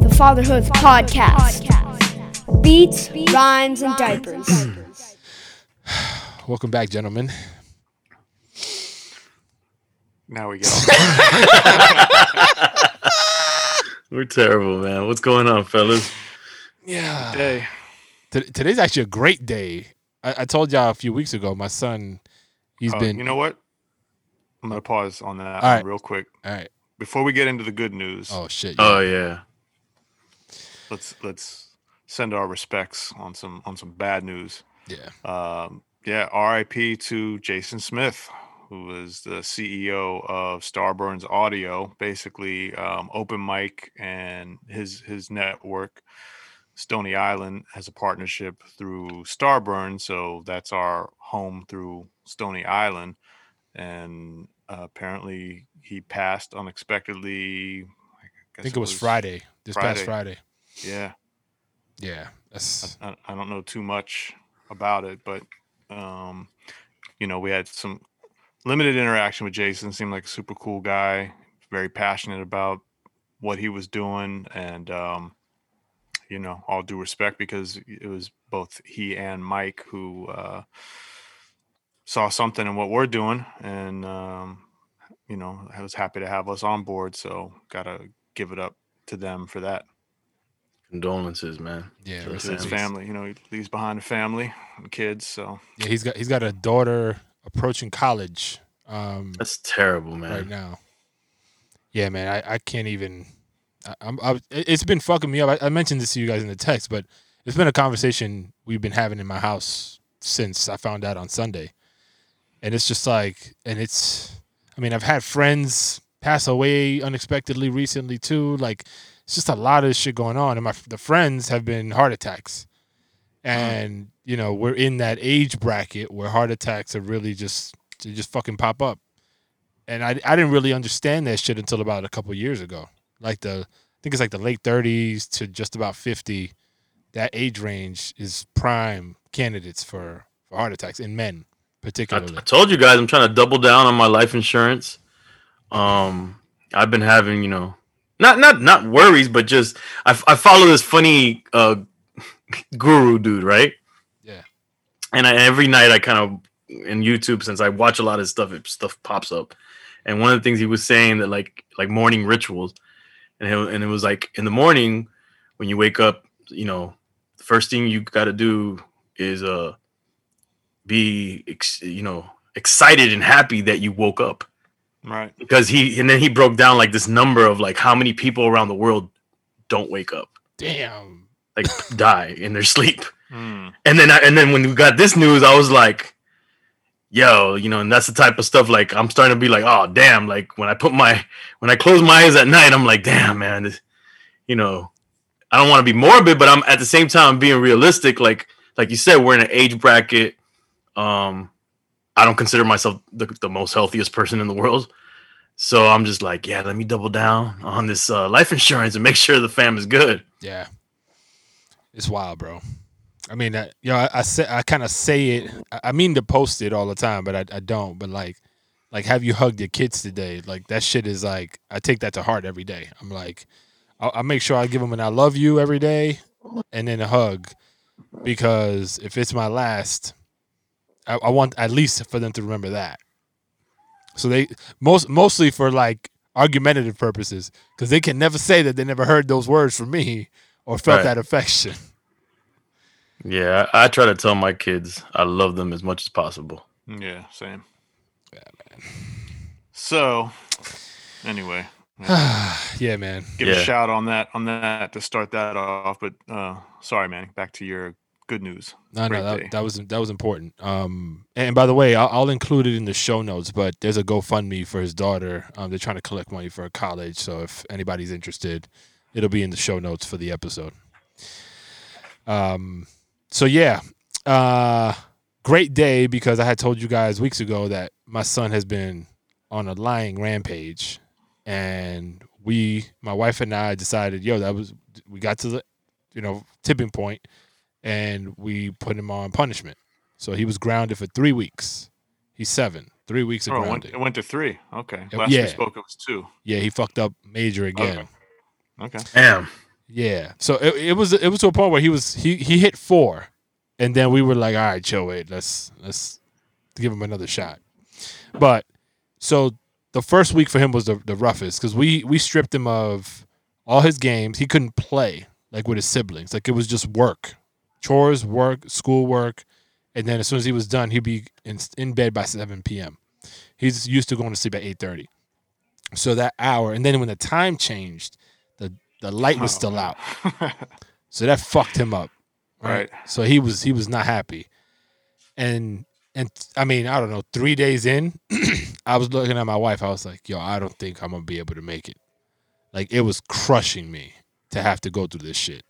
The Fatherhood Podcast. Beats, rhymes, and diapers. Welcome back, gentlemen. Now we go. We're terrible, man. What's going on, fellas? Yeah. Hey, T- today's actually a great day. I-, I told y'all a few weeks ago, my son, he's uh, been. you know what? I'm gonna pause on that All right. real quick all right. before we get into the good news. Oh shit. Oh yeah. Let's let's send our respects on some on some bad news. yeah. Um, yeah, R.I.P. to Jason Smith, who was the CEO of Starburns Audio, basically um, open mic and his his network. Stony Island has a partnership through Starburn, so that's our home through Stony Island. And uh, apparently, he passed unexpectedly. I, I think it was, Friday. This past Friday. Yeah, Yeah. I, I don't know too much about it, but um, you know, we had some limited interaction with Jason. Seemed like a super cool guy, very passionate about what he was doing, and um, you know, all due respect because it was both he and Mike who uh, saw something in what we're doing, and um, you know, I was happy to have us on board. So, gotta give it up to them for that. Condolences, man. yeah. To rest To in his peace. family, you know, he leaves behind a family and kids. So. Yeah. He's got he's got a daughter approaching college. Um, That's terrible, man. right now. Yeah, man, I, I can't even. I, I'm. I, it- it's been fucking me up. I, I mentioned this to you guys in the text, but it's been a conversation we've been having in my house since I found out on Sunday, and it's just like, and it's. I mean, I've had friends pass away unexpectedly recently too. Like, it's just a lot of shit going on, and my the friends have been heart attacks, and you know we're in that age bracket where heart attacks are really just they just fucking pop up and I, I didn't really understand that shit until about a couple years ago. Like the I think it's like the late 30s to just about 50. That age range is prime candidates for, for heart attacks in men, I, particularly. I told you guys I'm trying to double down on my life insurance. Um, I've been having, you know, not not not worries, but just I, I follow this funny uh guru dude, right? Yeah. And I, every night I kind of in YouTube since I watch a lot of stuff, it, stuff pops up. And one of the things he was saying that like like morning rituals, and it, and it was like in the morning when you wake up, you know, the first thing you got to do is uh be ex- you know excited and happy that you woke up Right. because he and then he broke down like this number of like how many people around the world don't wake up Damn. like die in their sleep Mm. and then I, and then when we got this news i was like yo you know and that's the type of stuff like i'm starting to be like oh damn like when i put my when i close my eyes at night i'm like damn man this, you know i don't want to be morbid but i'm at the same time being realistic like like you said we're in an age bracket um i don't consider myself the, the most healthiest person in the world so i'm just like yeah let me double down on this uh, life insurance and make sure the fam is good Yeah. It's wild, bro. I mean, I, you know, I, I say I kind of say it. I, mean to post it all the time, but I, I don't. But like, like, have you hugged your kids today? Like that shit is like I take that to heart every day. I'm like, I, I make sure I give them an I love you every day, and then a hug, because if it's my last, I, I want at least for them to remember that. So they most mostly for like argumentative purposes, because they can never say that they never heard those words from me or felt Right. that affection. Yeah, I, I try to tell my kids I love them as much as possible. Yeah, same. Yeah, man. So, anyway, yeah, man. give Yeah. a shout on that on that to start that off. But uh sorry, man. Back to your good news. No, Great no, that, that was that was important. Um, and by the way, I'll, I'll include it in the show notes. But there's a GoFundMe for his daughter. Um, they're trying to collect money for college. So if anybody's interested, It'll be in the show notes for the episode. Um, so yeah, uh, great day because I had told you guys weeks ago that my son has been on a lying rampage, and we, my wife and I, decided, yo, that was we got to the, you know, tipping point, and we put him on punishment. So he was grounded for three weeks. He's seven. Three weeks of Oh, it went, grounding. it went to three. Okay. Last yeah. we spoke, it was two. Yeah, he fucked up major again. Okay. Damn. Yeah. So it, it was it was to a point where he was he he hit four, and then we were like, all right, chill, wait, let's let's give him another shot. But so the first week for him was the, the roughest because we we stripped him of all his games. He couldn't play like with his siblings. Like it was just work, chores, work, school work, and then as soon as he was done, he'd be in in bed by seven p.m. He's used to going to sleep at eight thirty. So that hour, and then when the time changed, the the light was Oh, still out. So that fucked him up. Right. So he was he was not happy. And and I mean, I don't know, 3 days in, I was looking at my wife. I was like, "Yo, I don't think I'm going to be able to make it." Like it was crushing me to have to go through this shit.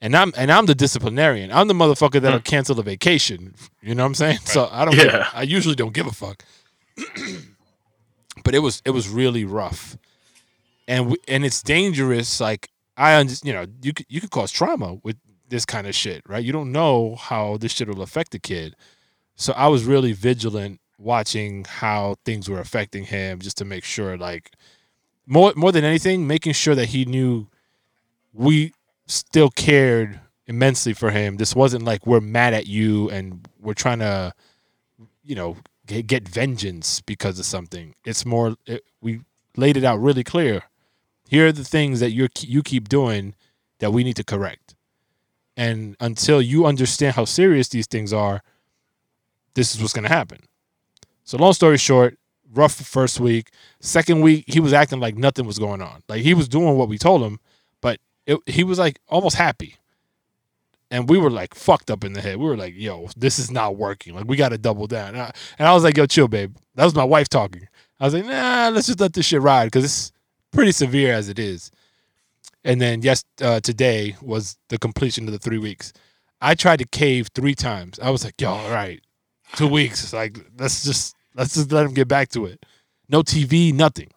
And I'm and I'm the disciplinarian. I'm the motherfucker that'll hmm. cancel a vacation. You know what I'm saying? So I don't give- I usually don't give a fuck. but it was it was really rough. And we, and it's dangerous like I you know, you could you could cause trauma with this kind of shit, right? You don't know how this shit will affect the kid. So I was really vigilant watching how things were affecting him just to make sure like more more than anything making sure that he knew we still cared immensely for him. This wasn't like we're mad at you and we're trying to you know get, get vengeance because of something. It's more it, we laid it out really clear. Here are the things that you you keep doing that we need to correct. And until you understand how serious these things are, this is what's going to happen. So long story short, rough first week. Second week, he was acting like nothing was going on. Like he was doing what we told him, it, he was like almost happy. And we were like fucked up in the head. We were like, "Yo, this is not working. Like we got to double down." And I, and I was like, "Yo, chill, babe." That was my wife talking. I was like, "Nah, let's just let this shit ride because it's pretty severe as it is." And then yes, uh, today was the completion of the three weeks. I tried to cave three times. I was like, "Yo, all right, two weeks. Like let's just let's just let him get back to it. No TV, nothing."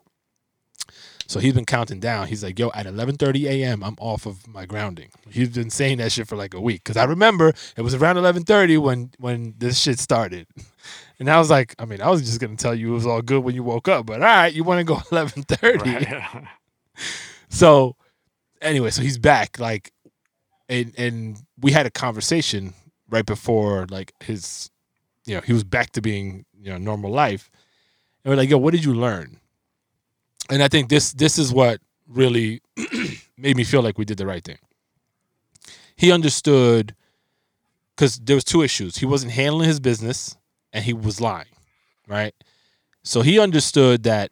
So he's been counting down. He's like, "Yo, at 11:30 a.m., I'm off of my grounding." He's been saying that shit for like a week because I remember it was around 11:30 when when this shit started, and I was like, I mean, I was just gonna tell you it was all good when you woke up, but all right, you want to go 11:30? Right. So anyway, so he's back, like, and and we had a conversation right before like his, you know, he was back to being you know normal life, and we're like, yo, what did you learn? And I think this this is what really made me feel like we did the right thing. He understood because there was two issues. He wasn't handling his business, and he was lying, right? So he understood that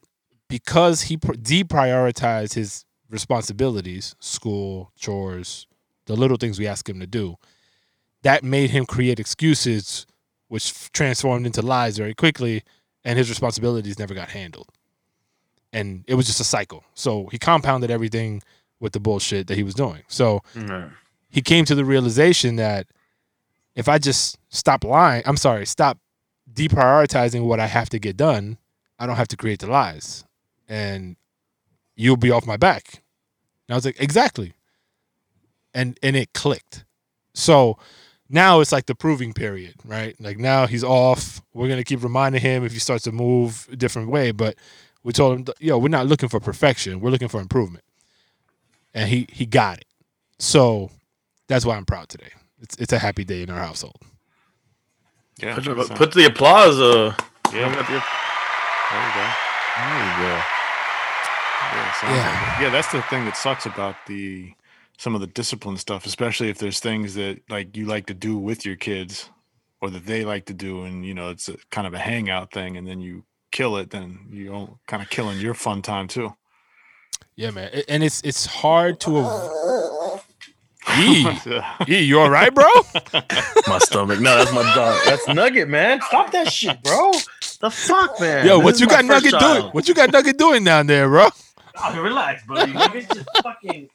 because he deprioritized his responsibilities, school, chores, the little things we ask him to do, that made him create excuses, which transformed into lies very quickly, and his responsibilities never got handled. And it was just a cycle. So he compounded everything with the bullshit that he was doing. So Mm. he came to the realization that if I just stop lying, I'm sorry, stop deprioritizing what I have to get done, I don't have to create the lies. And you'll be off my back. And I was like, exactly. And and it clicked. So now it's like the proving period, right? Like now he's off. We're gonna keep reminding him if he starts to move a different way, but we told him, yo, we're not looking for perfection. We're looking for improvement. And he he got it. So that's why I'm proud today. It's it's a happy day in our household. Yeah. Put, that's, the- put the applause. Uh, yeah. got the- There you go. there you go. Yeah, Yeah. like yeah, that's the thing that sucks about the some of the discipline stuff, especially if there's things that like you like to do with your kids or that they like to do, and you know it's a, kind of a hangout thing, and then you kill it, then you're kind of killing your fun time too. Yeah, man. And it's it's hard to av- E, E, you all right, bro? My stomach. No, that's my dog. That's Nugget, man. Stop that shit, bro. The fuck, man. Yo, This what is you got first Nugget doing? child. What you got Nugget doing down there, bro? Oh, relax, buddy. Nugget's just fucking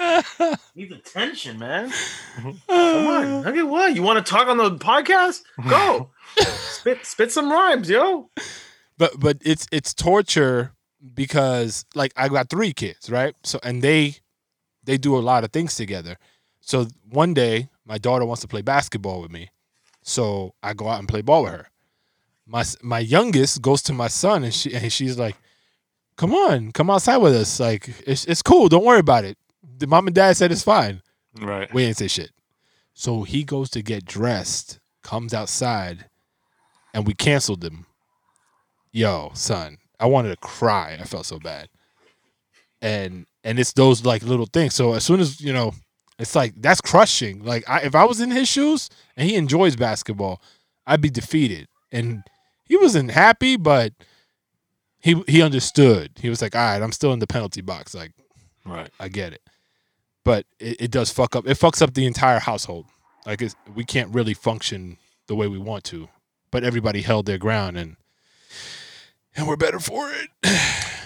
Need attention, man. Come on, Nugget. What? You want to talk on the podcast? Go. Spit, spit some rhymes, yo. but but it's it's torture because like I got three kids, right? So and they they do a lot of things together. So one day my daughter wants to play basketball with me, so I go out and play ball with her. My my youngest goes to my son and she and she's like, "Come on, come outside with us. Like it's it's cool. Don't worry about it. The mom and dad said it's fine. Right. We ain't say shit. So he goes to get dressed, comes outside, and we canceled them. Yo, son, I wanted to cry. I felt so bad. And and it's those like little things. So as soon as you know, it's like that's crushing. Like I, if I was in his shoes and he enjoys basketball, I'd be defeated. And he wasn't happy, but he he understood. He was like, all right, I'm still in the penalty box. Like Right. I get it. But it, it does fuck up. It fucks up the entire household. Like it's, we can't really function the way we want to. But everybody held their ground and and we're better for it.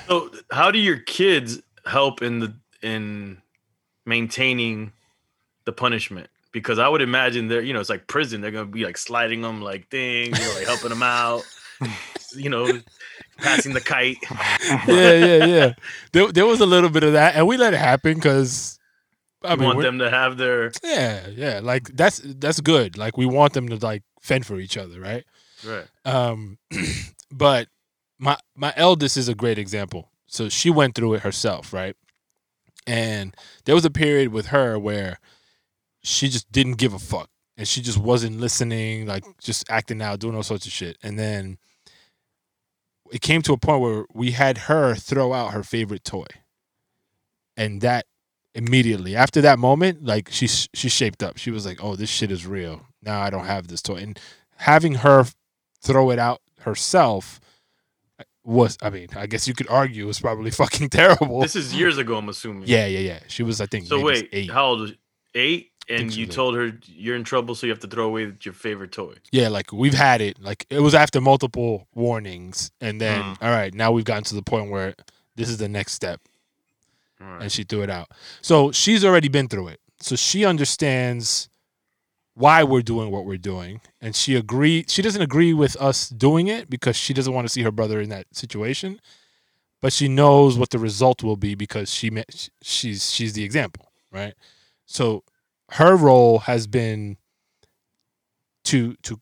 So, how do your kids help in the in maintaining the punishment? Because I would imagine they're, you know, it's like prison. They're gonna be like sliding them like things, you know, like helping them out, you know, passing the kite. yeah, yeah, yeah. There, there was a little bit of that, and we let it happen because I mean, want them to have their yeah, yeah. Like that's that's good. Like we want them to like fend for each other, right? Right. Um, but my my eldest is a great example. So she went through it herself, right? And there was a period with her where she just didn't give a fuck, and she just wasn't listening, like just acting out, doing all sorts of shit. And then it came to a point where we had her throw out her favorite toy, and that immediately after that moment, like she she shaped up. She was like, "Oh, this shit is real. Now I don't have this toy." And having her throw it out herself was I mean, I guess you could argue was probably fucking terrible. This is years ago, I'm assuming. yeah, yeah, yeah. She was I think So wait, eight. how old? Was, eight, and you eight. told her you're in trouble, so you have to throw away your favorite toy. Yeah, like we've had it. Like it was after multiple warnings and then Mm. all right, now we've gotten to the point where this is the next step right. and she threw it out. So she's already been through it. So she understands why we're doing what we're doing. And she agree she doesn't agree with us doing it because she doesn't want to see her brother in that situation but she knows what the result will be because she she's she's the example right? So her role has been to to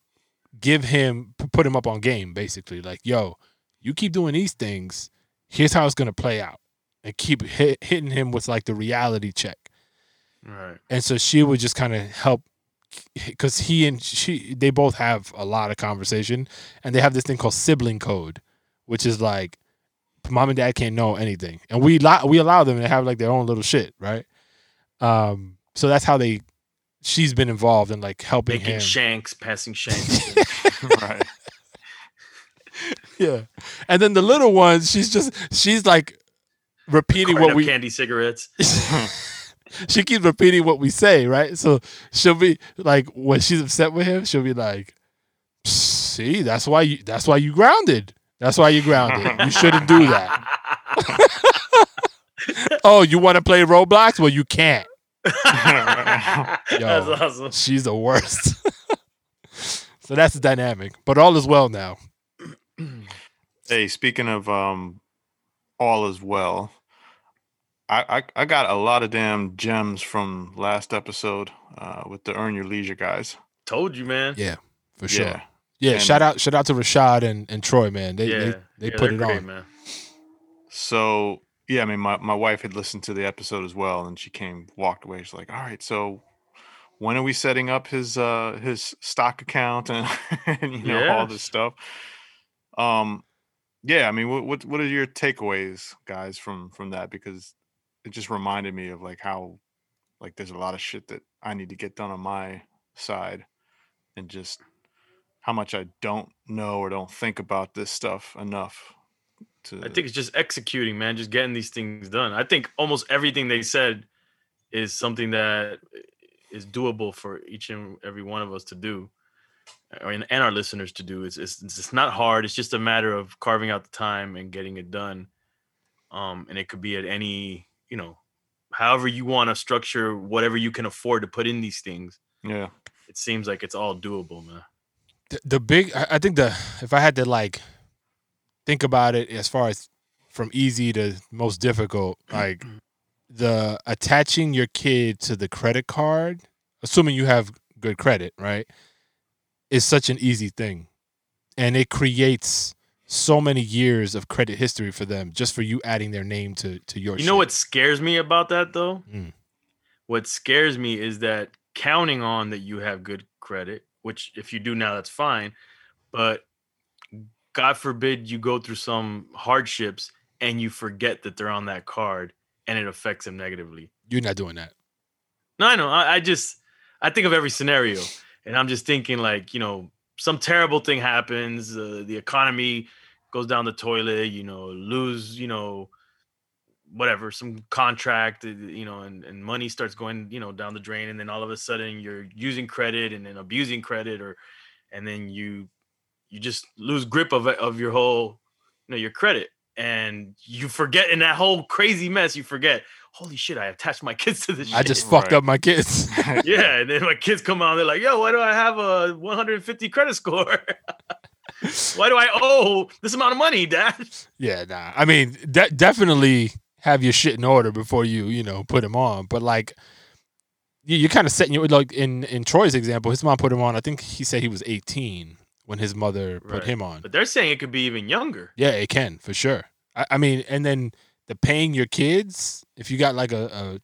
give him put him up on game basically like yo you keep doing these things here's how it's going to play out and keep hit, hitting him with like the reality check. Right. and so she would just kind of help because he and she they both have a lot of conversation and they have this thing called sibling code which is like mom and dad can't know anything and we allow we allow them to have like their own little shit right um so that's how they she's been involved in like helping Making him shanks, passing shanks. right. yeah and then the little ones she's just she's like repeating carting what we candy cigarettes. she keeps repeating what we say, right? So she'll be like, when she's upset with him, she'll be like, "See, that's why you. That's why you grounded. That's why you grounded. You shouldn't do that. Oh, you want to play Roblox? Well, you can't. That's awesome. She's the worst. so that's the dynamic. But all is well now. Hey, speaking of um, all is well, I, I I got a lot of damn gems from last episode uh, with the Earn Your Leisure guys. Told you, man. Yeah, for sure. Yeah. Yeah, And- shout out, shout out to Rashad and, and Troy, man. They yeah, they, they yeah, put it great, on. man. So yeah, I mean, my, my wife had listened to the episode as well, and she came walked away. She's like, "All right, so when are we setting up his uh his stock account and, and you know all this stuff?" Um, yeah, I mean, what what what are your takeaways, guys, from from that? Because it just reminded me of like how like there's a lot of shit that I need to get done on my side, and just how much I don't know or don't think about this stuff enough. To I think it's just executing, man. Just getting these things done. I think almost everything they said is something that is doable for each and every one of us to do, and and our listeners to do. It's it's it's not hard. It's just a matter of carving out the time and getting it done. Um, and it could be at any you know however you want to structure whatever you can afford to put in these things. Yeah. It seems like it's all doable, man. the, the big I, I think the if I had to like think about it as far as from easy to most difficult, like the attaching your kid to the credit card, assuming you have good credit, right, is such an easy thing. And it creates so many years of credit history for them just for you adding their name to to your You know shit. what scares me about that though? Mm. What scares me is that counting on that you have good credit, which if you do now, that's fine. But God forbid you go through some hardships and you forget that they're on that card and it affects them negatively. You're not doing that. No, I know. I, I just I think of every scenario, and I'm just thinking like you know some terrible thing happens, uh, the economy goes down the toilet, you know, lose you know whatever some contract, uh, you know, and and money starts going you know down the drain, and then all of a sudden you're using credit and then abusing credit, or and then you you just lose grip of of your whole you know your credit and you forget in that whole crazy mess you forget holy shit i attached my kids to this shit. I shit. just fucked Right. up my kids. yeah, and then my kids come out, they're like, "Yo, why do I have a 150 credit score? why do I owe this amount of money, Dad?" Yeah, nah. I mean, de- definitely have your shit in order before you, you know, put them on. But like, you, you're kind of setting you like in in Troy's example. His mom put him on. I think he said he was 18 when his mother put Right. him on. But they're saying it could be even younger. Yeah, it can for sure. I, I mean, and then the paying your kids if you got like a,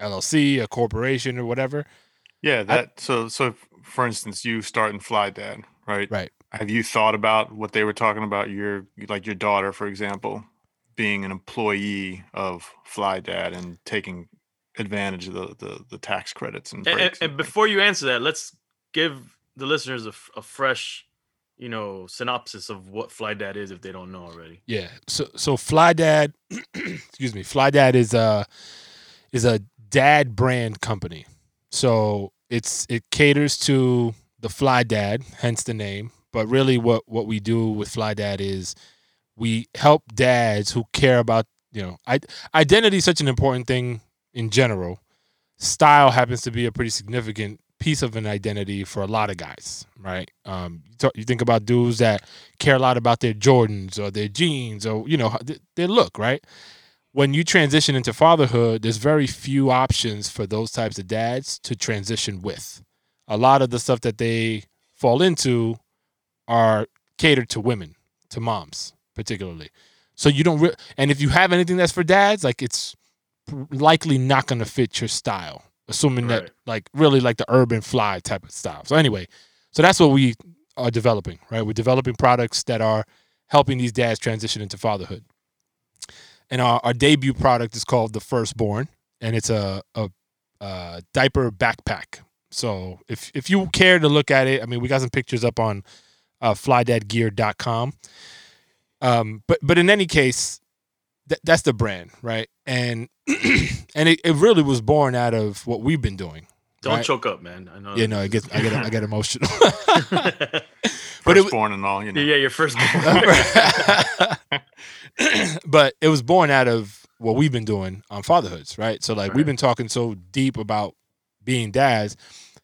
a LLC, a corporation, or whatever. Yeah, that so so for instance, you start in Fly Dad, right? Right. Have you thought about what they were talking about your like your daughter, for example, being an employee of Fly Dad and taking advantage of the the, the tax credits and And, and, breaks? and before you answer that, let's give the listeners a, a fresh, you know, synopsis of what Fly Dad is if they don't know already. Yeah. So so Fly Dad, excuse me, Fly Dad is a is a dad brand company. So it's it caters to the Fly Dad, hence the name. But really, what what we do with Fly Dad is we help dads who care about you know I, identity is such an important thing in general. Style happens to be a pretty significant piece of an identity for a lot of guys, right? Um, you, you think about dudes that care a lot about their Jordans or their jeans or you know th- their look, right? When you transition into fatherhood, there's very few options for those types of dads to transition with. A lot of the stuff that they fall into are catered to women, to moms particularly. So you don't, re- and if you have anything that's for dads, like it's likely not going to fit your style, assuming that like really like the urban fly type of style. So anyway, so that's what we are developing, right? We're developing products that are helping these dads transition into fatherhood. And our, our debut product is called the Firstborn, and it's a, a, a diaper backpack. So if if you care to look at it, I mean, we got some pictures up on uh, flydadgear.com. Um, but but in any case, th- that's the brand, right? And and it, it really was born out of what we've been doing. Don't Right. choke up, man. I know. Yeah, no, I get I get I get emotional. yeah, but it- born and all, you know. Yeah, your first. but it was born out of what we've been doing on fatherhoods, right? So like we've been talking so deep about being dads,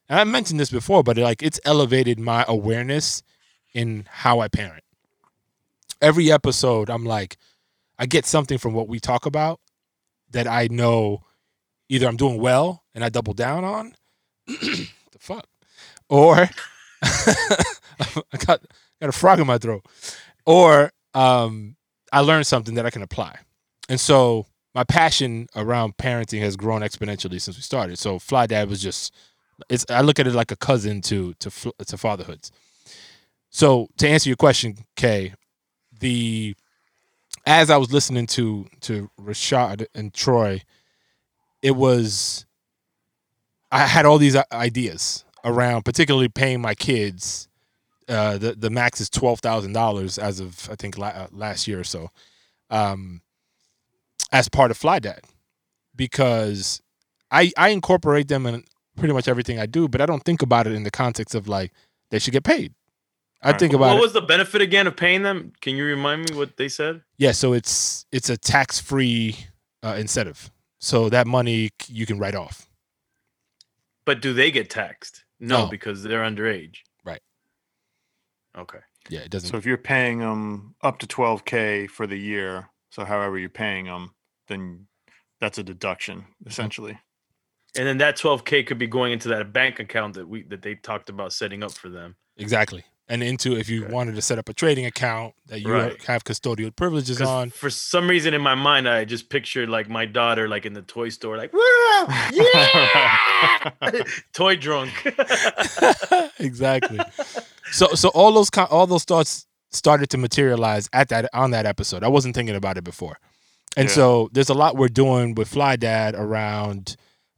and I mentioned this before, but like it's elevated my awareness in how I parent. Every episode, I'm like, I get something from what we talk about that I know either I'm doing well and I double down on, the fuck, or I got got a frog in my throat, or um, I learned something that I can apply. And so my passion around parenting has grown exponentially since we started. So Fly Dad was just it's I look at it like a cousin to to to fatherhoods. So to answer your question, Kay, the as I was listening to to Rashad and Troy, it was I had all these ideas around particularly paying my kids uh, the the max is twelve thousand dollars as of I think la- uh, last year or so, um, as part of Fly Dad, because I I incorporate them in pretty much everything I do, but I don't think about it in the context of like they should get paid. I Right. think about what it. was the benefit again of paying them? Can you remind me what they said? yeah, so it's it's a tax free uh, incentive. so that money you can write off. But do they get taxed? No, No. because they're underage. Right. Okay. Yeah, it doesn't. So if you're paying them up to 12k for the year, so however you're paying them, then that's a deduction essentially. And then that 12k could be going into that bank account that we that they talked about setting up for them. exactly. And into if you Okay. wanted to set up a trading account that you Right. have custodial privileges on. For some reason in my mind, I just pictured like my daughter like in the toy store, like yeah, toy drunk. exactly. So so all those all those thoughts started to materialize at that on that episode. I wasn't thinking about it before. And Yeah. so there's a lot we're doing with Fly Dad around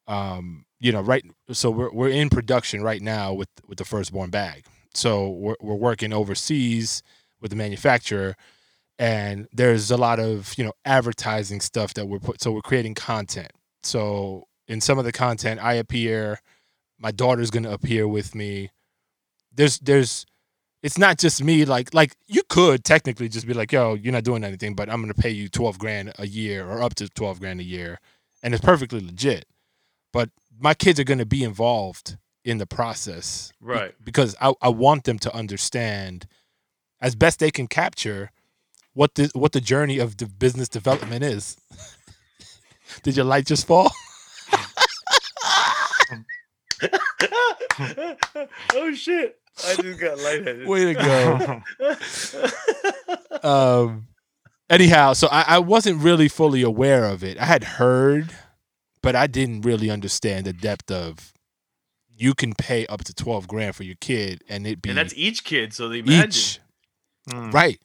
um you know right so we're we're in production right now with with the firstborn bag. So we're we're working overseas with the manufacturer and there's a lot of, you know, advertising stuff that we're put so we're creating content. So in some of the content I appear my daughter's going to appear with me there's there's it's not just me like like you could technically just be like yo you're not doing anything but i'm going to pay you 12 grand a year or up to 12 grand a year and it's perfectly legit but my kids are going to be involved in the process Right. because I, I want them to understand as best they can capture what the what the journey of the business development is did your light just fall oh shit! I just got lightheaded. way to go um anyhow so I, I wasn't really fully aware of it i had heard but i didn't really understand the depth of you can pay up to 12 grand for your kid and it be and that's each kid, so they imagine. each Mm. right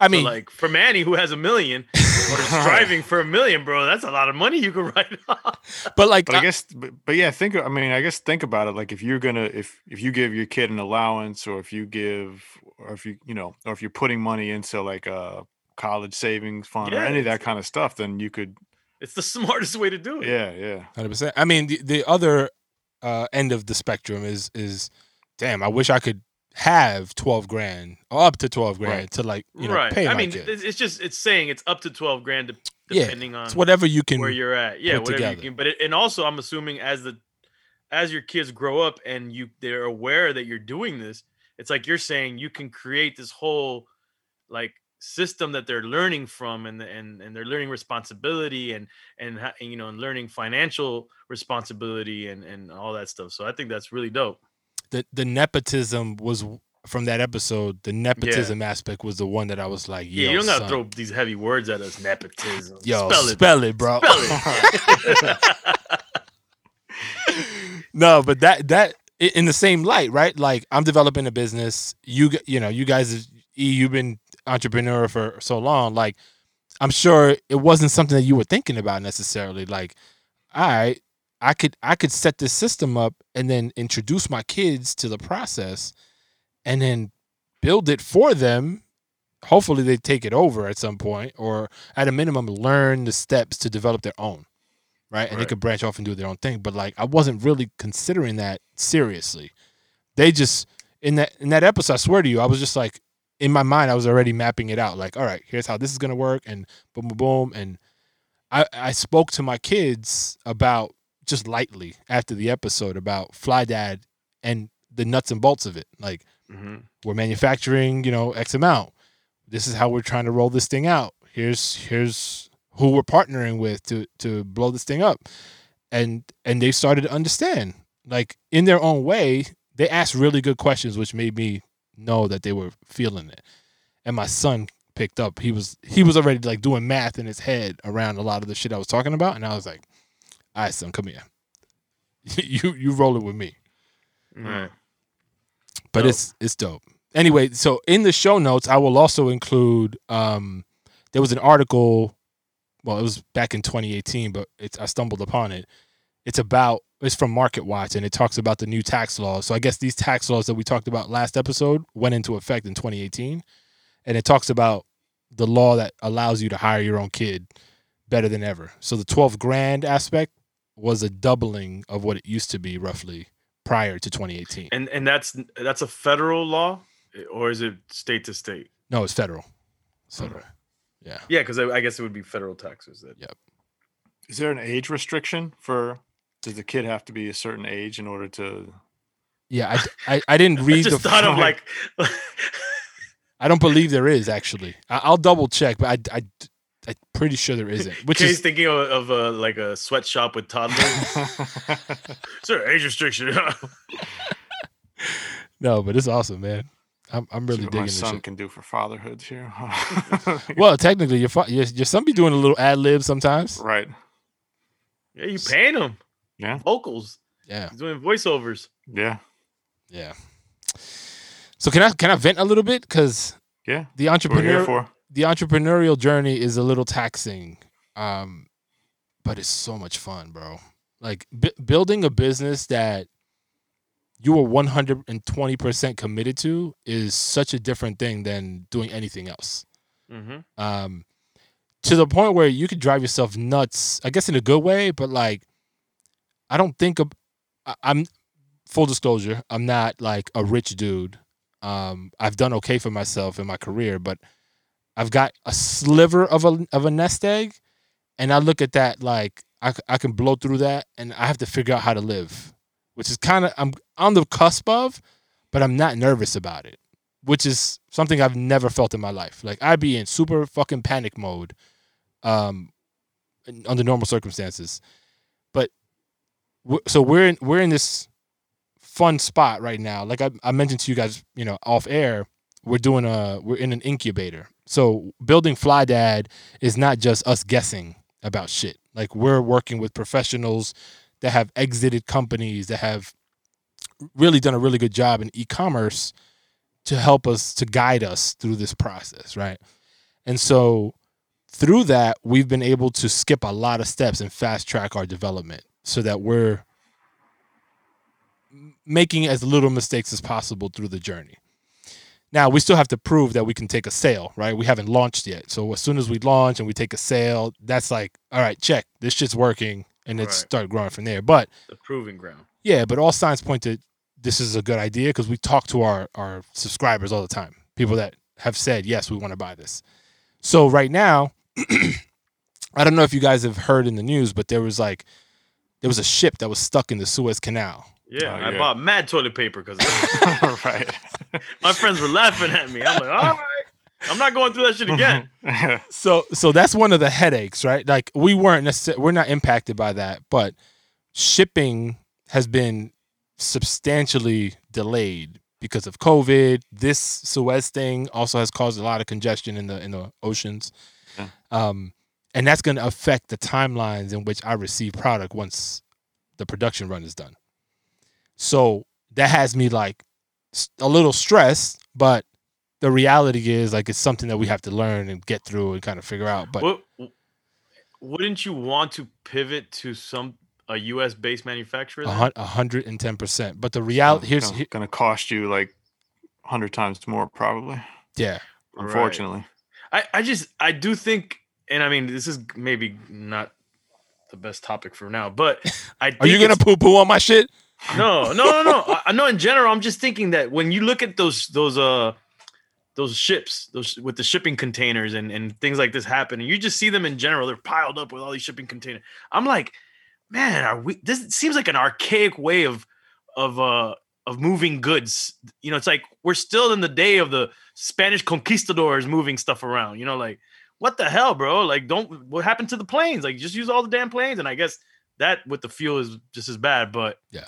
i So, mean like for Manny, who has a million, or is striving for a million, bro, that's a lot of money you can write off. but like But I I- guess, but, but yeah, think. I mean, I guess think about it. Like if you're gonna, if if you give your kid an allowance, or if you give, or if you, you know, or if you're putting money into like a college savings fund or any of that kind of stuff, then you could, It's the smartest way to do it. yeah, yeah. Hundred percent. I mean, the, the other uh, end of the spectrum is is, damn. I wish I could have twelve grand or up to twelve grand Right. to like you know right. pay I mean, it's it's just it's saying it's up to twelve grand, de- Yeah, depending on It's whatever you can. where you're at. Yeah, whatever together. you can. But it, and also, I'm assuming as the as your kids grow up and you they're aware that you're doing this, it's like you're saying you can create this whole like system that they're learning from and and and they're learning responsibility and and you know and learning financial responsibility and and all that stuff so i think that's really dope the the nepotism was from that episode. The nepotism aspect was the one that I was like, yeah you don't gotta throw these heavy words at us nepotism Yo, spell it spell it, bro. spell it no, but that that in the same light, right? Like I'm developing a business. You you know, you guys, E, you've been entrepreneur for so long. Like I'm sure it wasn't something that you were thinking about necessarily. Like, all right, I could I could set this system up and then introduce my kids to the process, and then build it for them. Hopefully, they take it over at some point, or at a minimum, learn the steps to develop their own right? And they could branch off and do their own thing. But like I wasn't really considering that seriously. They just in that in that episode, I swear to you, I was just like in my mind, I was already mapping it out. Like, all right, here's how this is gonna work, and boom, boom, boom. And I I spoke to my kids about just lightly after the episode about Fly Dad and the nuts and bolts of it. Like Mhm. we're manufacturing, you know, X amount. This is how we're trying to roll this thing out. Here's here's who we're partnering with to to blow this thing up. And and they started to understand. Like in their own way, they asked really good questions which made me know that they were feeling it. And my son picked up. He was he was already like doing math in his head around a lot of the shit I was talking about and I was like, "All right, son, come here. you you roll it with me." Right. but Dope. it's it's dope. Anyway, so in the show notes, I will also include. Um, there was an article. Well, it was back in 2018, but it's I stumbled upon it. It's about it's from MarketWatch, and it talks about the new tax laws. So I guess these tax laws that we talked about last episode went into effect in 2018, and it talks about the law that allows you to hire your own kid better than ever. So the 12 grand aspect was a doubling of what it used to be roughly prior to 2018. and and that's that's a federal law or is it state to state No, it's federal. It's federal. yeah Yeah, because I, I guess it would be federal taxes that Yeah. Is there an age restriction for? Does the kid have to be a certain age in order to? Yeah, I, I, I didn't I read just the. thought of like I don't believe there is actually. I, I'll double check, but I, I, I'm pretty sure there isn't. Which Kay's is thinking of, of a like a sweatshop with toddlers. Is there age restriction? no, but it's awesome, man. I'm, I'm really digging my son can do for fatherhood here. Well, technically, your, fa- your your son be doing a little ad lib sometimes. right. yeah, you paying him Yeah. vocals. Yeah, He's doing voiceovers. Yeah. yeah. So can I can I vent a little bit because Yeah. the That's what We're here entrepreneur for. the entrepreneurial journey is a little taxing, um, but it's so much fun, bro. Like b- building a business that you are 120% committed to is such a different thing than doing anything else. Mm-hmm. Um, to the point where you could drive yourself nuts, I guess in a good way, but like, I don't think of, I- I'm full disclosure, I'm not like a rich dude. Um, I've done okay for myself in my career, but I've got a sliver of a of a nest egg, and I look at that like I, I can blow through that, and I have to figure out how to live, which is kind of I'm on the cusp of, but I'm not nervous about it, which is something I've never felt in my life. Like I'd be in super fucking panic mode, um, under normal circumstances, so we're in we're in this fun spot right now. Like I, I mentioned to you guys, you know, off air, we're doing a we're in an incubator. So building Fly Dad is not just us guessing about shit. Like we're working with professionals that have exited companies that have really done a really good job in e-commerce to help us to guide us through this process, right? And so through that, we've been able to skip a lot of steps and fast track our development so that we're making as little mistakes as possible through the journey. Now we still have to prove that we can take a sale, right? We haven't launched yet. So as soon as we launch and we take a sale, that's like, all right, check. This shit's working and it's Right. start growing from there. But The proving ground. yeah, but all signs point to this is a good idea because we talk to our our subscribers all the time. People that have said, yes, we want to buy this. So right now, I don't know if you guys have heard in the news, but there was like there was a ship that was stuck in the Suez Canal. Yeah, Oh, I yeah. bought mad toilet paper because right. my friends were laughing at me. I'm like, all right, I'm not going through that shit again. So so that's one of the headaches, right? Like we weren't necessarily we're not impacted by that, but shipping has been substantially delayed because of COVID. This Suez thing also has caused a lot of congestion in the in the oceans. Yeah. Um and that's going to affect the timelines in which I receive product once the production run is done. So that has me like a little stressed, but the reality is like it's something that we have to learn and get through and kind of figure out. But What, wouldn't you want to pivot to some a U.S. based manufacturer? a then? hun- a hundred and ten percent. But the reality here's gonna, cost you like hundred times more, probably. yeah. Right. Unfortunately. I, I just I do think, and I mean this is maybe not the best topic for now, but I Are you gonna poo poo on my shit? no no no no. I, I know in general I'm just thinking that when you look at those those uh those ships those with the shipping containers and and things like this happen and you just see them in general. They're piled up with all these shipping containers. I'm like man are we this seems like an archaic way of of uh of moving goods. You know it's like we're still in the day of the Spanish conquistadors moving stuff around you know like what the hell bro like don't what happened to the planes like just use all the damn planes and I guess that with the fuel is just as bad but Yeah.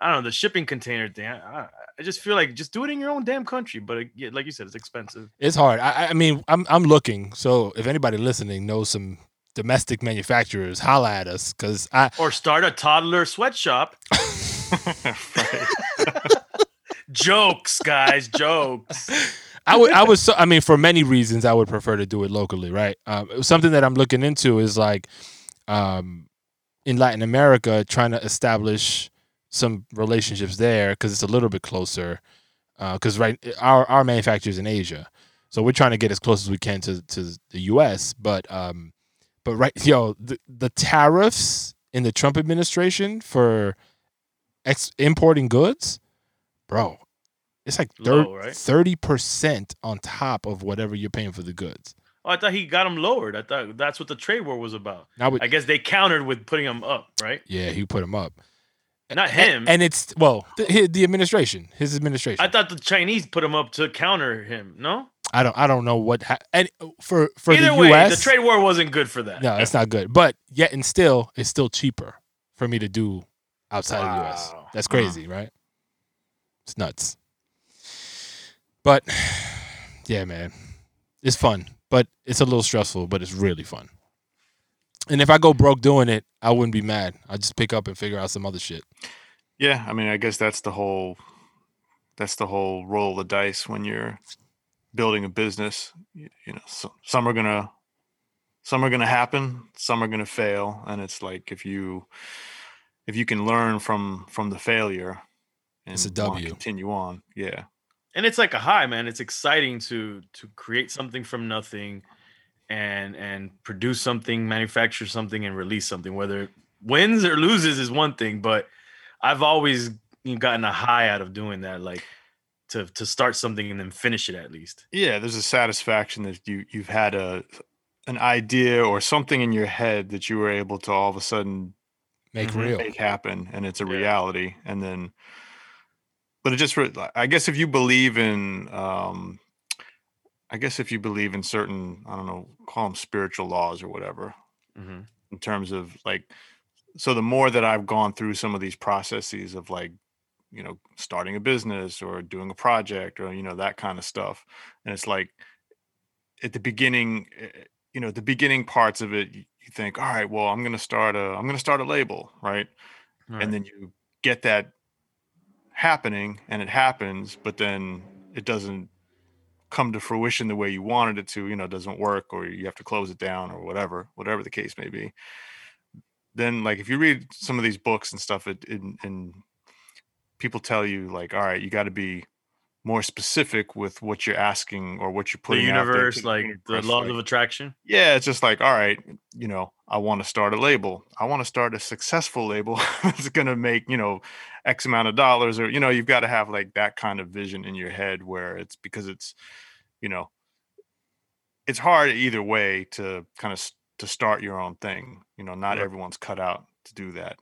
I don't know the shipping container thing. I, I- just feel like just do it in your own damn country. But it, yeah, like you said, it's expensive. It's hard. I, I- I mean, I'm I'm looking. So if anybody listening knows some domestic manufacturers, holla at us because I Or start a toddler sweatshop. Jokes, guys, jokes. I would I was I mean for many reasons I would prefer to do it locally, right? Um, something that I'm looking into is like um, in Latin America trying to establish some relationships there because it's a little bit closer. Because right, our our manufacturers in Asia, so we're trying to get as close as we can to to the U.S. But um, but right, yo, the, the tariffs in the Trump administration for ex- importing goods, bro, it's like thirty percent on top of whatever you're paying for the goods. Oh, I thought he got them lowered. I thought that's what the trade war was about. Now with, I guess they countered with putting them up, right? yeah, he put them up. Not him. And, it's well, the, the administration, his administration. I thought the Chinese put him up to counter him. No. I don't I don't know what ha- and for for Either the way, US the trade war wasn't good for that. No, it's not good. But yet and still it's still cheaper for me to do outside of the US. That's crazy, right? It's nuts. But yeah, man. It's fun, but it's a little stressful, but it's really fun. And if I go broke doing it, I wouldn't be mad. I'd just pick up and figure out some other shit. Yeah, I mean, I guess that's the whole that's the whole roll of the dice when you're building a business. You, you know, so, some are gonna some are gonna happen, some are gonna fail, and it's like if you if you can learn from from the failure and It's a continue on. Yeah, and it's like a high, man. It's exciting to to create something from nothing, and and produce something, manufacture something, and release something. Whether it wins or loses is one thing, but I've always you know, gotten a high out of doing that. Like to to start something and then finish it at least. yeah. There's a satisfaction that you you've had a an idea or something in your head that you were able to all of a sudden Make Mhm. real. make happen and it's a Yeah. reality and then but it just re- i guess if you believe in um i guess if you believe in certain i don't know call them spiritual laws or whatever hmm in terms of like so the more that i've gone through some of these processes of like you know starting a business or doing a project or you know that kind of stuff and it's like at the beginning eh, you know the beginning parts of it you think all right well i'm going to start a i'm going to start a label right? And then you get that happening and it happens but then it doesn't come to fruition the way you wanted it to you know doesn't work or you have to close it down or whatever whatever the case may be. Then like if you read some of these books and stuff it, it and people tell you like all right you got to be more specific with what you're asking or what you're the putting out there universe, like the universe, laws like- of attraction. yeah, it's just like, all right, you know, I want to start a label. I want to start a successful label. it's going to make, you know, X amount of dollars or, you know, you've got to have like that kind of vision in your head where it's because it's, you know, it's hard either way to kind of to start your own thing. You know, not Right. everyone's cut out to do that.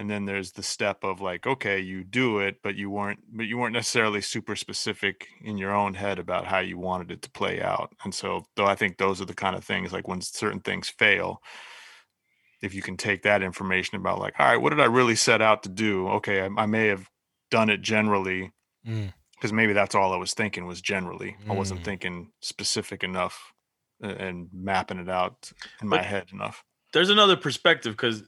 And then there's the step of like, okay, you do it, but you weren't, but you weren't necessarily super specific in your own head about how you wanted it to play out. And so, though I think those are the kind of things like when certain things fail, if you can take that information about like, all right, what did I really set out to do? Okay, I, I may have done it generally Mm. because maybe that's all I was thinking was generally. I wasn't Mm. thinking specific enough and mapping it out in my But- head enough. there's another perspective because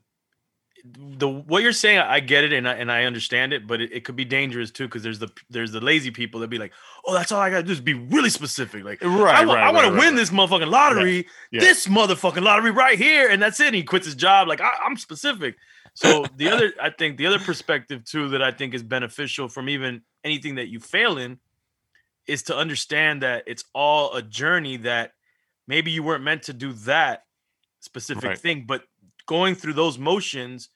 the what you're saying I get it and I, and I understand it, but it, it could be dangerous too because there's the there's the lazy people that be like, oh, that's all I gotta do is be really specific. Like, Right, I, right, I want right, to right, win right. this motherfucking lottery, Yeah. this motherfucking lottery right here, and that's it. And he quits his job. Like, I, I'm specific. So the other, I think the other perspective too that I think is beneficial from even anything that you fail in is to understand that it's all a journey that maybe you weren't meant to do that specific thing, but going through those motions,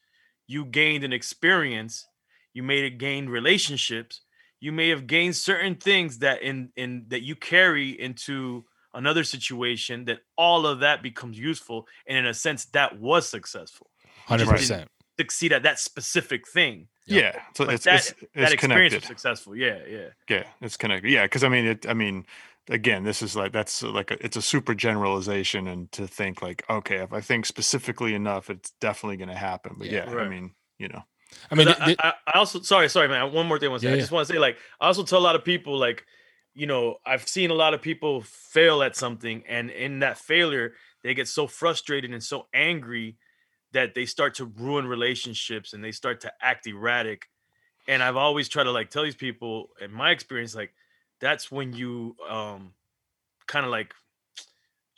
you gained an experience, you may have gained relationships, you may have gained certain things that in in that you carry into another situation that all of that becomes useful and in a sense that was successful 100% succeed at that specific thing Yep. Yeah, so it's that- it's, that experience connected. was successful yeah yeah Yeah, it's connected. Yeah, because I mean, it. I mean, again, this is like that's uh, like a, it's a super generalization, and to think like, okay, if I think specifically enough, it's definitely going to happen. But Yeah. yeah, Right. I mean, you know, I mean th- I, I, I also sorry, sorry, man. One more thing I want to say. Yeah, I just want to say, like, I also tell a lot of people, like, you know, I've seen a lot of people fail at something, and in that failure, they get so frustrated and so angry that they start to ruin relationships and they start to act erratic. And I've always tried to like tell these people, in my experience, like, that's when you um kind of like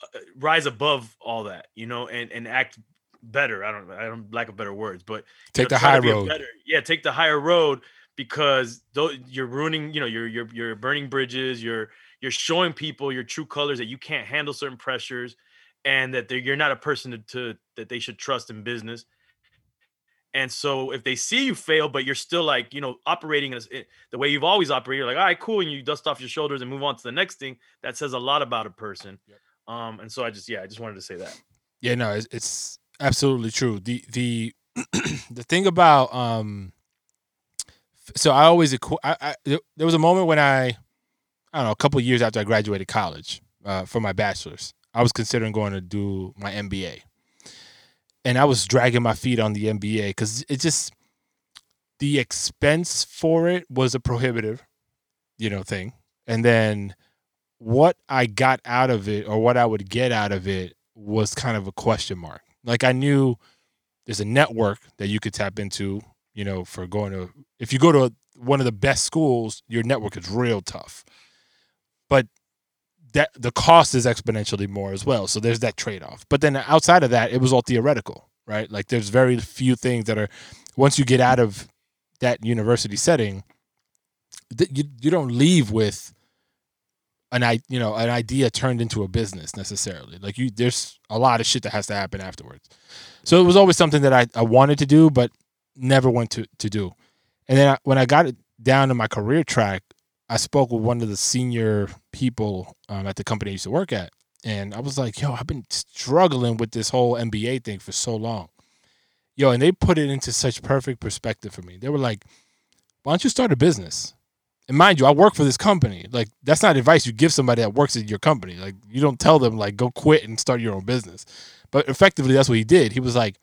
uh, rise above all that, you know, and and act better. I don't I don't lack of better words, but take know, the high be road. better- yeah, take the higher road because though you're ruining, you know, you're you're you're burning bridges. You're you're showing people your true colors that you can't handle certain pressures, and that you're not a person to, to that they should trust in business. And so if they see you fail, but you're still like, you know, operating as the way you've always operated, you're like, all right, cool, and you dust off your shoulders and move on to the next thing. That says a lot about a person. Yep. Um, and so I just yeah, I just wanted to say that. Yeah, no, it's, it's absolutely true. The the the thing about um, so I always equ- I, I there there was a moment when I I don't know a couple of years after I graduated college uh, for my bachelor's, I was considering going to do my MBA, and I was dragging my feet on the MBA because it just the expense for it was a prohibitive, you know, thing, and then what I got out of it or what I would get out of it was kind of a question mark. Like I knew there's a network that you could tap into, you know, for going to if you go to one of the best schools, your network is real tough. But that the cost is exponentially more as well. So there's that trade-off. But then outside of that, it was all theoretical, right? Like there's very few things that are once you get out of that university setting, that you you don't leave with an i you know an idea turned into a business necessarily like you there's a lot of shit that has to happen afterwards so it was always something that i, I wanted to do but never went to to do and then I, when i got it down to my career track i spoke with one of the senior people um, at the company i used to work at and i was like yo i've been struggling with this whole mba thing for so long yo and they put it into such perfect perspective for me they were like why don't you start a business and mind you, I work for this company. Like that's not advice you give somebody that works at your company. Like you don't tell them like go quit and start your own business. But effectively, that's what he did. He was like,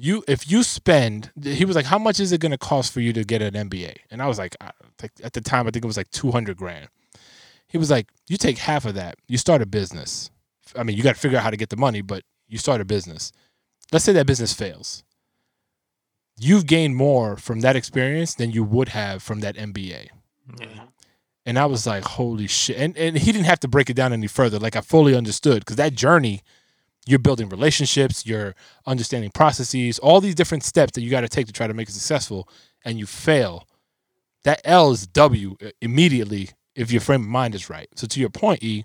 you if you spend, he was like, how much is it going to cost for you to get an MBA? And I was like, I, at the time, I think it was like two hundred grand. He was like, you take half of that, you start a business. I mean, you got to figure out how to get the money, but you start a business. Let's say that business fails. You've gained more from that experience than you would have from that MBA. Yeah. Mm-hmm. And I was like, holy shit. And and he didn't have to break it down any further. Like I fully understood because that journey, you're building relationships, you're understanding processes, all these different steps that you got to take to try to make it successful, and you fail. That L is W immediately if your frame of mind is right. So to your point, E,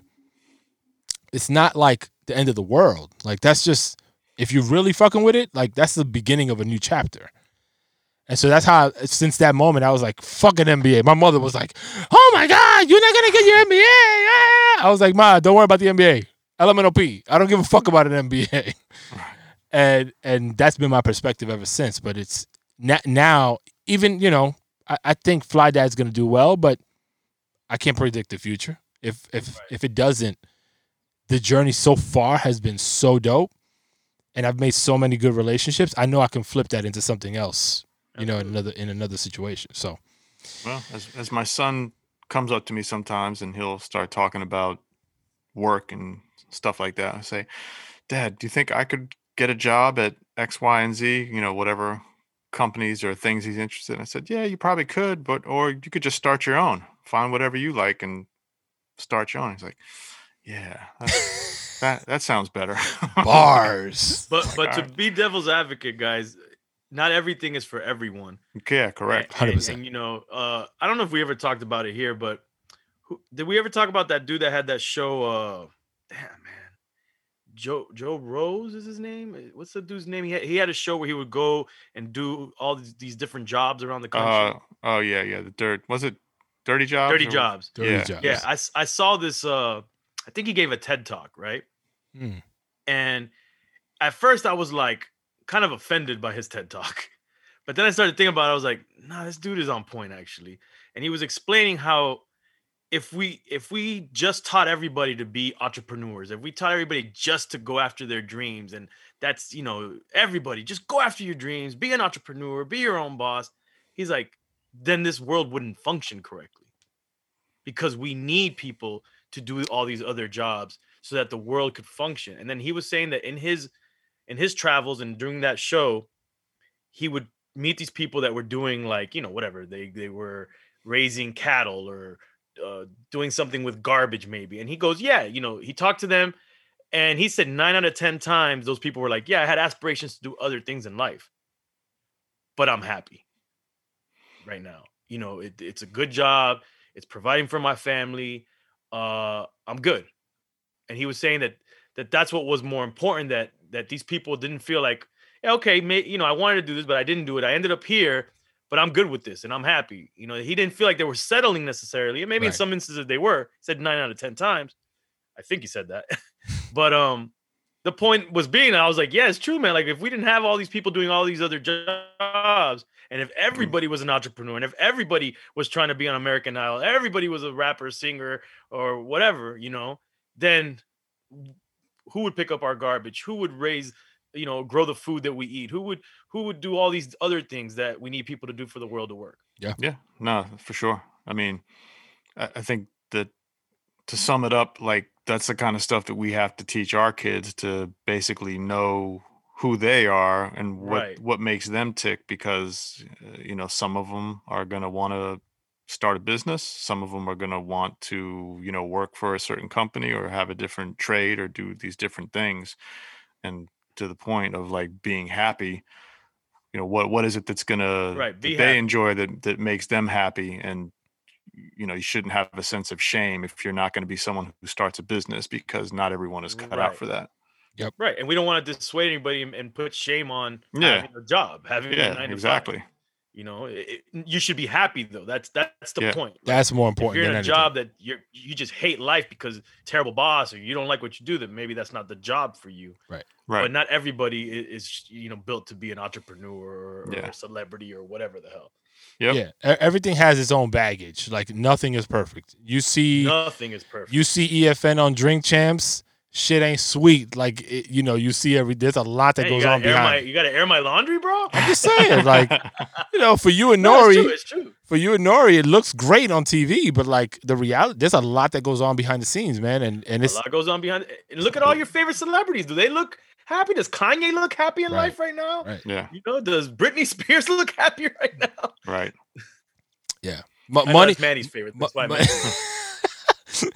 it's not like the end of the world. Like that's just if you're really fucking with it, like that's the beginning of a new chapter. And so that's how, since that moment, I was like, fucking MBA. My mother was like, oh my God, you're not to get your MBA. I was like, Ma, don't worry about the MBA. LMNOP. I don't give a fuck about an MBA. and and that's been my perspective ever since. But it's now, even, you know, I, I think Fly Dad's going to do well, but I can't predict the future. If, if, if it doesn't, the journey so far has been so dope. And I've made so many good relationships. I know I can flip that into something else you know, in another in another situation. So, Well, as as my son comes up to me sometimes and he'll start talking about work and stuff like that, I say, "Dad, do you think I could get a job at X, Y, and Z? You know, whatever companies or things he's interested in." I said, "Yeah, you probably could, but or you could just start your own. Find whatever you like and start your own." He's like, "Yeah, that's, that that sounds better." bars. But but to Alright. be devil's advocate, guys, not everything is for everyone. yeah, correct. And, 100%. and, you know, uh, I don't know if we ever talked about it here, but who, did we ever talk about that dude that had that show? Uh, damn man, Joe Joe Rose is his name. Uh, What's the dude's name? He had, he had a show where he would go and do all these, these different jobs around the country. Uh, oh yeah, yeah. The dirt was it dirty jobs? Dirty or- jobs. Dirty Yeah. jobs. Yeah, I, s- I saw this. Uh, I think he gave a TED talk, right? Mm. And at first, I was like kind of offended by his TED talk, but then I started thinking about it. I was like, nah, this dude is on point actually. And he was explaining how if we if we just taught everybody to be entrepreneurs, if we taught everybody just to go after their dreams, and that's you know everybody just go after your dreams, be an entrepreneur, be your own boss. He's like, then this world wouldn't function correctly because we need people to do all these other jobs so that the world could function. And then he was saying that in his in his travels and during that show, he would meet these people that were doing like you know whatever they they were raising cattle or uh, doing something with garbage maybe. And he goes, yeah, you know, he talked to them, and he said nine out of ten times those people were like, yeah, I had aspirations to do other things in life, but I'm happy right now. You know, it, it's a good job. It's providing for my family. Uh, I'm good. And he was saying that that that's what was more important. That that these people didn't feel like, okay, may, you know, I wanted to do this, but I didn't do it. I ended up here, but I'm good with this and I'm happy. You know, he didn't feel like they were settling necessarily. And maybe in some instances they were. He said nine out of ten times. I think he said that. But um, the point was being, I was like, yeah, it's true, man. Like if we didn't have all these people doing all these other jobs, and if everybody was an entrepreneur, and if everybody was trying to be on American Idol, everybody was a rapper, singer, or whatever, you know, then who would pick up our garbage? Who would raise, you know, grow the food that we eat? Who would who would do all these other things that we need people to do for the world to work? Yeah, yeah no, for sure. I mean, I, I think that to sum it up, like that's the kind of stuff that we have to teach our kids to basically know who they are and what Right. what makes them tick because uh, you know some of them are going to want to start a business some of them are going to want to you know work for a certain company or have a different trade or do these different things and to the point of like being happy you know what what is it that's going to Right, that they enjoy that that makes them happy and you know you shouldn't have a sense of shame if you're not going to be someone who starts a business because not everyone is cut out for that yep Right. And we don't want to dissuade anybody and- and put shame on Yeah. having a job, having a yeah nine to five. exactly You know, it, it- you should be happy though. That's that's the Yeah. point. Like, That's more if important you're in than a anything. job that you're you just hate life because terrible boss or you don't like what you do, then maybe that's not the job for you. right Right. But not everybody i- is, you know built to be an entrepreneur or, or Yeah. a celebrity or whatever the hell. Yep. Yeah, everything has its own baggage. Like nothing is perfect. You see, Nothing is perfect. you see EFN on Drink Champs. Shit ain't sweet. Like it, you know, you see every. There's a lot that Hey, goes on air my behind. you gotta air my laundry, bro. I'm just saying, like you know, for you and No, it's true. It's true. for you and Nori, it looks great on TV, but like the reality, there's a lot that goes on behind the scenes, man. And and it's, A lot goes on behind. And look at all your favorite celebrities. Do they look happy? Does Kanye look happy in Right. life right now? right. yeah You know, does Britney Spears look happy right now? right Mo- I know money. that's Manny's favorite. That's Mo- why. mo- Manny-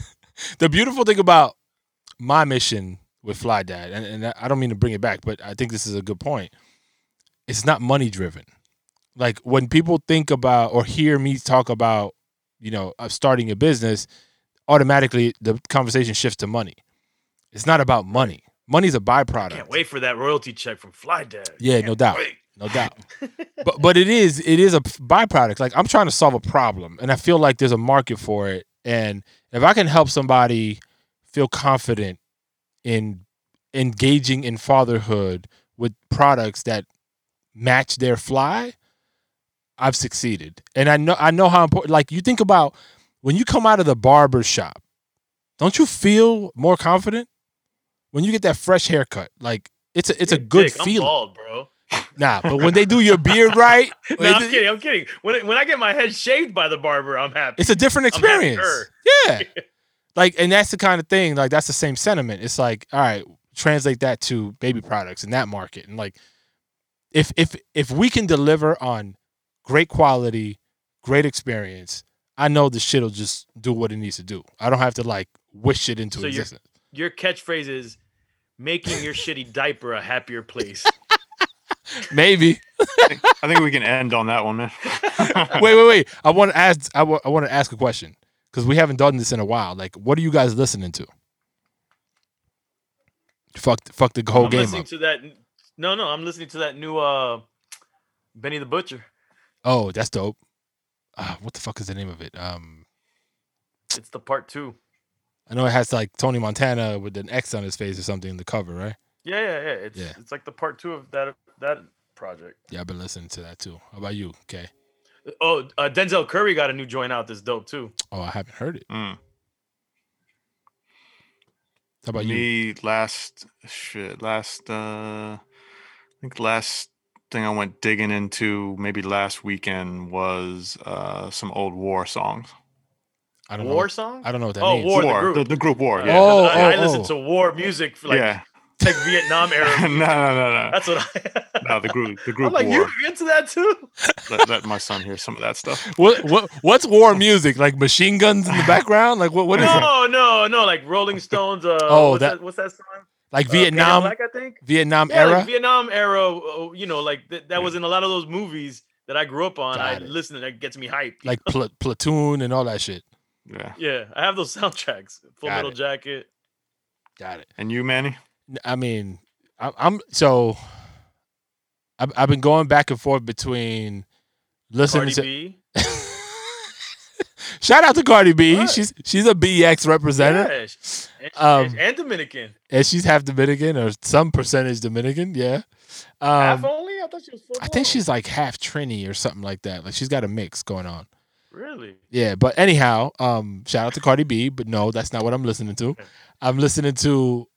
the beautiful thing about my mission with Fly Dad, and, and I don't mean to bring it back, but I think this is a good point. It's not money driven. Like when people think about or hear me talk about, you know, starting a business, automatically the conversation shifts to money. It's not about money. Money's a byproduct. Can't wait for that royalty check from Fly Dad. Yeah, Can't no doubt. wait. no doubt. but but it is it is a byproduct. Like I'm trying to solve a problem, and I feel like there's a market for it. And if I can help somebody feel confident in engaging in fatherhood with products that match their fly, I've succeeded. And I know I know how important. Like you think about when you come out of the barber shop, don't you feel more confident when you get that fresh haircut? Like it's a it's a good dick, I'm feeling. bald, bro. Nah, but when they do your beard right, no, I'm they- kidding. I'm kidding. When when I get my head shaved by the barber, I'm happy. it's a different experience. Yeah. Like, and that's the kind of thing, like, that's the same sentiment. It's like, all right, translate that to baby products in that market. And like, if, if, if we can deliver on great quality, great experience, I know the shit will just do what it needs to do. I don't have to like wish it into So you're- existence. Your catchphrase is making your shitty diaper a happier place. Maybe. I think we can end on that one, man. wait, wait, wait. I want to ask, I I want to ask a question because we haven't done this in a while. Like, what are you guys listening to? Fuck, fuck the whole I'm game listening up. to that. No, no, I'm listening to that new uh Benny the Butcher. Oh, that's dope. Uh, what the fuck is the name of it? Um, It's the part two. I know it has like Tony Montana with an X on his face or something in the cover, right? Yeah, yeah, yeah. It's Yeah. it's like the part two of that that project. Yeah, I've been listening to that too. How about you? Okay. Oh, uh, Denzel Curry got a new joint out. That's dope too. Oh, I haven't heard it. Mm. How about you? Me last shit last uh I think last thing I went digging into maybe last weekend was uh some old war songs. I don't War know. song? I don't know what that Oh, means. War, the war, group. the, the group war. Yeah, Yeah. 'cause Oh, I, I oh, listen oh. to war music for like, yeah. Like Vietnam era. no, no, no, no. That's what I. No, the group the group I'm like, war. you into that too? let, let my son hear some of that stuff. What what what's war music? Like machine guns in the background? Like what what is it? no, no, no. Like Rolling Stones. Uh, Oh, what's that- that, what's that song? Like Uh, Vietnam Black, I think. Vietnam Yeah, era? like Vietnam era. uh, You know, like th- that was in a lot of those movies that I grew up on. Got I it. listen and that gets me hyped. like pl- platoon and all that shit. Yeah. yeah, I have those soundtracks. Full Got Metal it. Jacket. Got it. And you, Manny? I mean, I, I'm so. I've, I've been going back and forth between listening Cardi to. B. Shout out to Cardi B. What? She's she's a BX representative, Yeah, and, Um, and- Dominican. and she's half Dominican or some percentage Dominican. Yeah. Half Um, only? I thought she was full. I think she's like half Trini or something like that. Like she's got a mix going on. really. Yeah, but anyhow, um, shout out to Cardi B, but no, that's not what I'm listening to. I'm listening to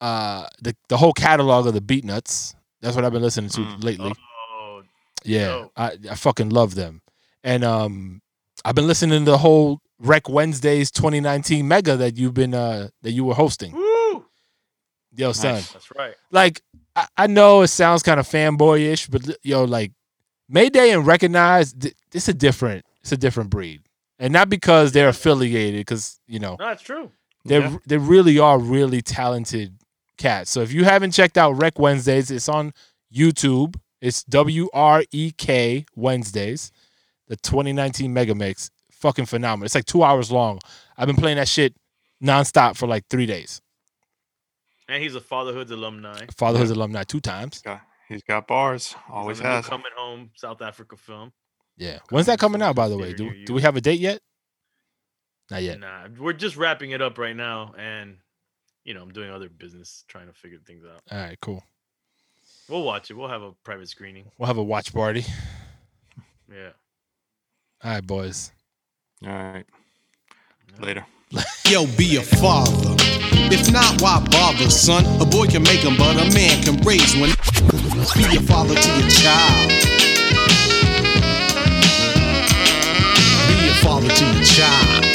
uh the the whole catalog of the Beatnuts. That's what I've been listening to Mm. lately. Oh, Yeah. I, I fucking love them. And um, I've been listening to the whole Rec Wednesdays 2019 mega that you've been uh that you were hosting. woo! Yo, son, Nice. That's right. like I, I know it sounds kind of fanboyish, but yo, like Mayday and Recognize, th- it's a different, it's a different breed, and not because they're affiliated, because you know No, that's true. they Yeah. they really are really talented cats. So if you haven't checked out Rec Wednesdays, it's on YouTube. It's W R E K Wednesdays, the 2019 Mega Mix. Fucking phenomenal. It's like two hours long. I've been playing that shit nonstop for like three days. And he's a Fatherhood alumni. Fatherhood alumni two times. Got- He's got bars. Always on the new has. Coming home South Africa film. Yeah. When's that coming out, by the way? Do, do we have a date yet? Not yet. Nah, we're just wrapping it up right now, and you know, I'm doing other business, trying to figure things out. All right, cool. We'll watch it. We'll have a private screening. We'll have a watch party. Yeah. All right, boys. All right. Later. Yo, be a father. If not, why bother, son? A boy can make them, but a man can raise one. Be a father to your child. Be a father to your child.